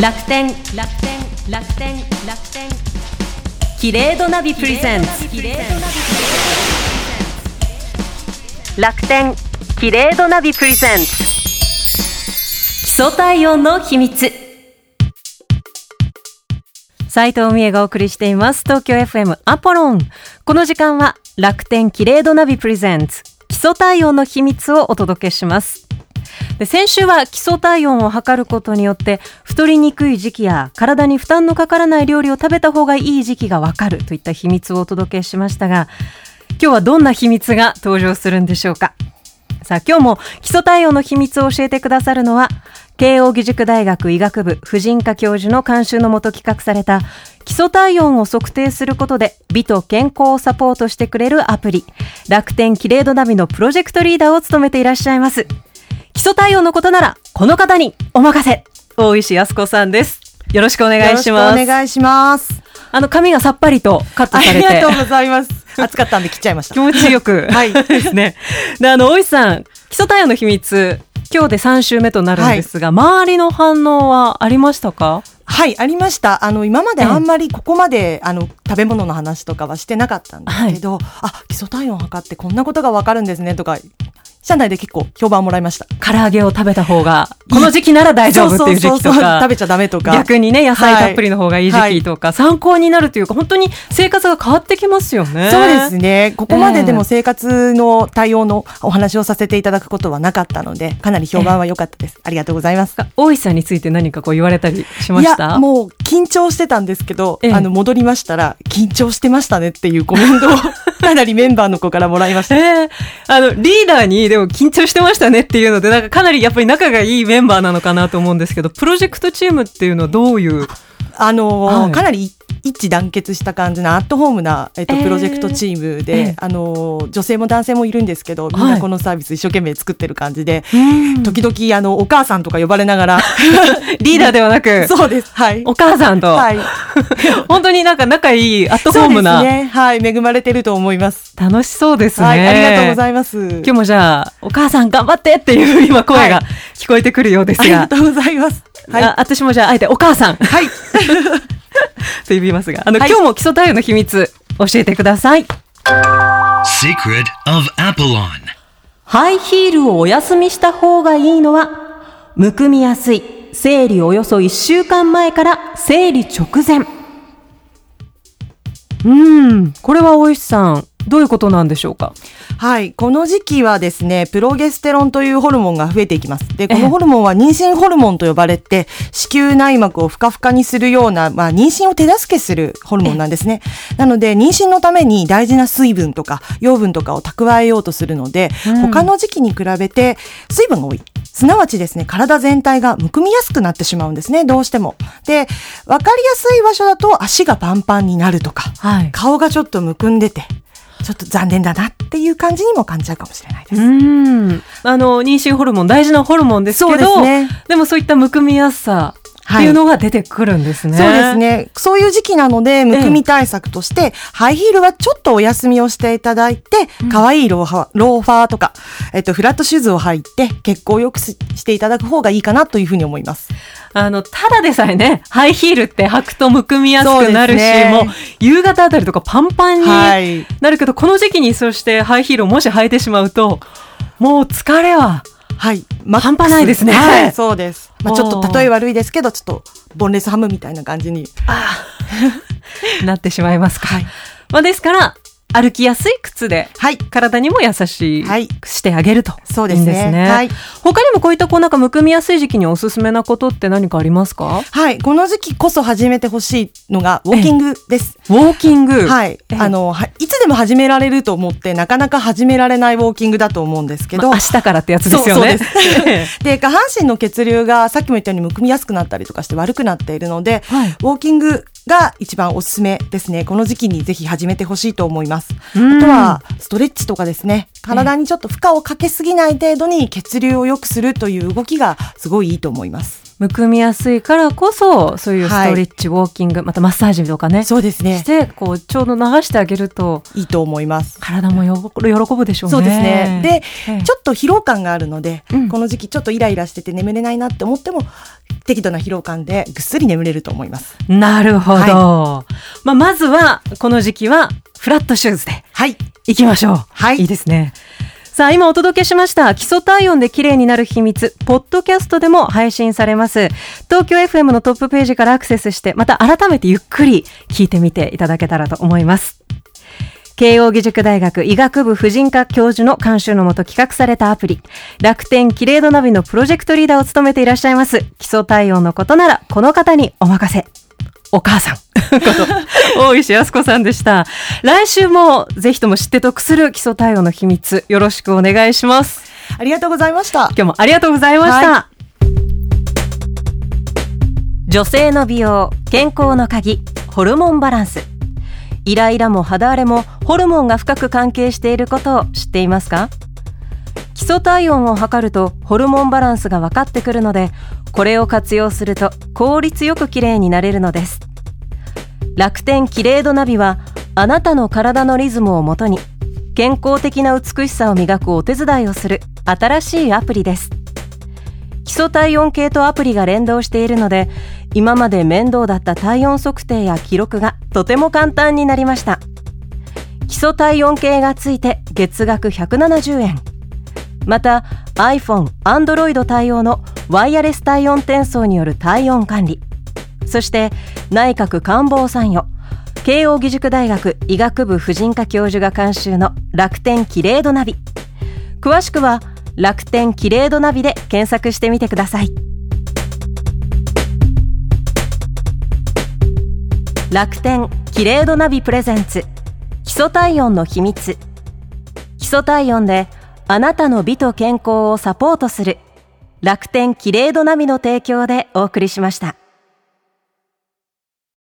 楽天楽天楽天楽天。キレードナビプレゼンツ楽天キレードナビプレゼンツ基礎体温の秘密。斉藤美恵がお送りしています。東京 FM アポロン。この時間は楽天キレードナビプレゼンツ基礎体温の秘密をお届けします。で先週は基礎体温を測ることによって太りにくい時期や体に負担のかからない料理を食べた方がいい時期がわかるといった秘密をお届けしましたが今日はどんな秘密が登場するんでしょうか？さあ今日も基礎体温の秘密を教えてくださるのは慶應義塾大学医学部婦人科教授の監修のもと企画された基礎体温を測定することで美と健康をサポートしてくれるアプリ楽天キレードナビのプロジェクトリーダーを務めていらっしゃいます。基礎体温のことならこの方にお任せ。大石康子さんです。よろしくお願いします。お願いします。あの髪がさっぱりとカットされて。ありがとうございます。暑かったんで切っちゃいました。気持ちよく。はい。ですね。であの大石さん基礎体温の秘密今日で3週目となるんですが、はい、周りの反応はありましたか？はい、ありました。あの、今まであんまりここまで、あの、食べ物の話とかはしてなかったんですけど、はい、あ、基礎体温測ってこんなことがわかるんですねとか社内で結構評判もらいました。唐揚げを食べた方が、この時期なら大丈夫っていう時期とか。食べちゃダメとか。逆にね、野菜たっぷりの方がいい時期とか、はい、参考になるというか、本当に生活が変わってきますよね。そうですね。ここまででも生活の対応のお話をさせていただくことはなかったので、かなり評判は良かったです。ありがとうございます。大石さんについて何かこう言われたりしました？いや、もう緊張してたんですけど、あの、戻りましたら、緊張してましたねっていうコメントを かなりメンバーの子からもらいました。えー、あの、リーダーにでも緊張してましたねっていうので、なんかかなりやっぱり仲がいいメンバーなのかなと思うんですけど、プロジェクトチームっていうのはどういう？あのーはい、かなり一致団結した感じのアットホームな、えっと、プロジェクトチームで、えー、あの女性も男性もいるんですけどみんなこのサービス一生懸命作ってる感じで、はい、時々あのお母さんとか呼ばれながら リーダーではなく そうです。はい。お母さんと、はい、本当になんか仲いいアットホームな、ね、はい。恵まれてると思います。楽しそうですね、はい、ありがとうございます。今日もじゃあお母さん頑張ってっていう今声が聞こえてくるようですが、ありがとうございます。はい、あ私もじゃああえてお母さん。はいと呼びますが、あの、はい、今日も基礎体温の秘密、教えてください。Secret of Apollon ハイヒールをお休みした方がいいのは、むくみやすい、生理およそ1週間前から生理直前。うん、これは大石さん、どういうことなんでしょうか？はい。この時期はですね、プロゲステロンというホルモンが増えていきます。で、このホルモンは妊娠ホルモンと呼ばれて、子宮内膜をふかふかにするような、まあ、妊娠を手助けするホルモンなんですね。なので、妊娠のために大事な水分とか養分とかを蓄えようとするので、うん、他の時期に比べて水分が多い。すなわちですね、体全体がむくみやすくなってしまうんですね、どうしても。で、わかりやすい場所だと足がパンパンになるとか、はい、顔がちょっとむくんでて、ちょっと残念だなっていう感じにも感じちゃうかもしれないです。うんあの妊娠ホルモン大事なホルモンですけど、ね、でもそういったむくみやすさっていうのが出てくるんですね、はい、そうですね。そういう時期なので、むくみ対策として、ええ、ハイヒールはちょっとお休みをしていただいて、可、う、愛、ん、いローファローファーとか、えっと、フラットシューズを履いて、血行を良くしていただく方がいいかなというふうに思います。あの、ただでさえね、ハイヒールって履くとむくみやすくなるし、ね、もう、夕方あたりとかパンパンになるけど、はい、この時期にそしてハイヒールをもし履いてしまうと、もう疲れは、はい。半端ないですね。はい、そうです。まあちょっと例え悪いですけど、ちょっとボンレスハムみたいな感じに。あ なってしまいますか。はい。まあですから、歩きやすい靴で、はい、体にも優しくしてあげると、はい、そうですね。いいすね。はい、他にもこういったこうなんかむくみやすい時期におすすめなことって何かありますか？はい、この時期こそ始めてほしいのがウォーキングです。ウォーキング。はい。あの、いつでも始められると思って、なかなか始められないウォーキングだと思うんですけど。まあ、明日からってやつですよね。で 下半身の血流がさっきも言ったようにむくみやすくなったりとかして悪くなっているので、はい、ウォーキングが一番おすすめですね。この時期にぜひ始めてほしいと思います。あとは、ストレッチとかですね。体にちょっと負荷をかけすぎない程度に血流を良くするという動きがすごいいいと思います。むくみやすいからこそそういうストレッチ、ウォーキングまたマッサージとかねそうですしね。てこうちょうど流してあげるといいと思います。体もよ喜ぶでしょうね。そうですね。で、ええちょっと疲労感があるので、うんこの時期ちょっとイライラしてて眠れないなって思っても、適度な疲労感でぐっすり眠れると思います。なるほど。まあまずはこの時期はフラットシューズではい。行きましょう。はいいいですね。さあ、今お届けしました基礎体温で綺麗になる秘密、ポッドキャストでも配信されます。東京 FM のトップページからアクセスして、また改めてゆっくり聞いてみていただけたらと思います。慶應義塾大学医学部婦人科教授の監修のもと企画されたアプリ、楽天キレイドナビのプロジェクトリーダーを務めていらっしゃいます、基礎体温のことなら、この方にお任せ。お母さん。こと、大石康子さんでした。来週もぜひとも知って得する基礎体温の秘密、よろしくお願いします。ありがとうございました。今日もありがとうございました。は女性の美容、健康の鍵、ホルモンバランス。イライラも肌荒れもホルモンが深く関係していることを知っていますか？基礎体温を測るとホルモンバランスが分かってくるので、これを活用すると効率よく綺麗になれるのです。楽天キレイドナビはあなたの体のリズムをもとに健康的な美しさを磨くお手伝いをする新しいアプリです。基礎体温計とアプリが連動しているので今まで面倒だった体温測定や記録がとても簡単になりました基礎体温計がついて月額170円また iPhone、Android 対応のワイヤレス体温転送による体温管理。そして内閣官房参与。慶應義塾大学医学部婦人科教授が監修の楽天キレイドナビ。詳しくは楽天キレイドナビで検索してみてください。楽天キレイドナビプレゼンツ。基礎体温の秘密。基礎体温であなたの美と健康をサポートする楽天キレイドナビの提供でお送りしました。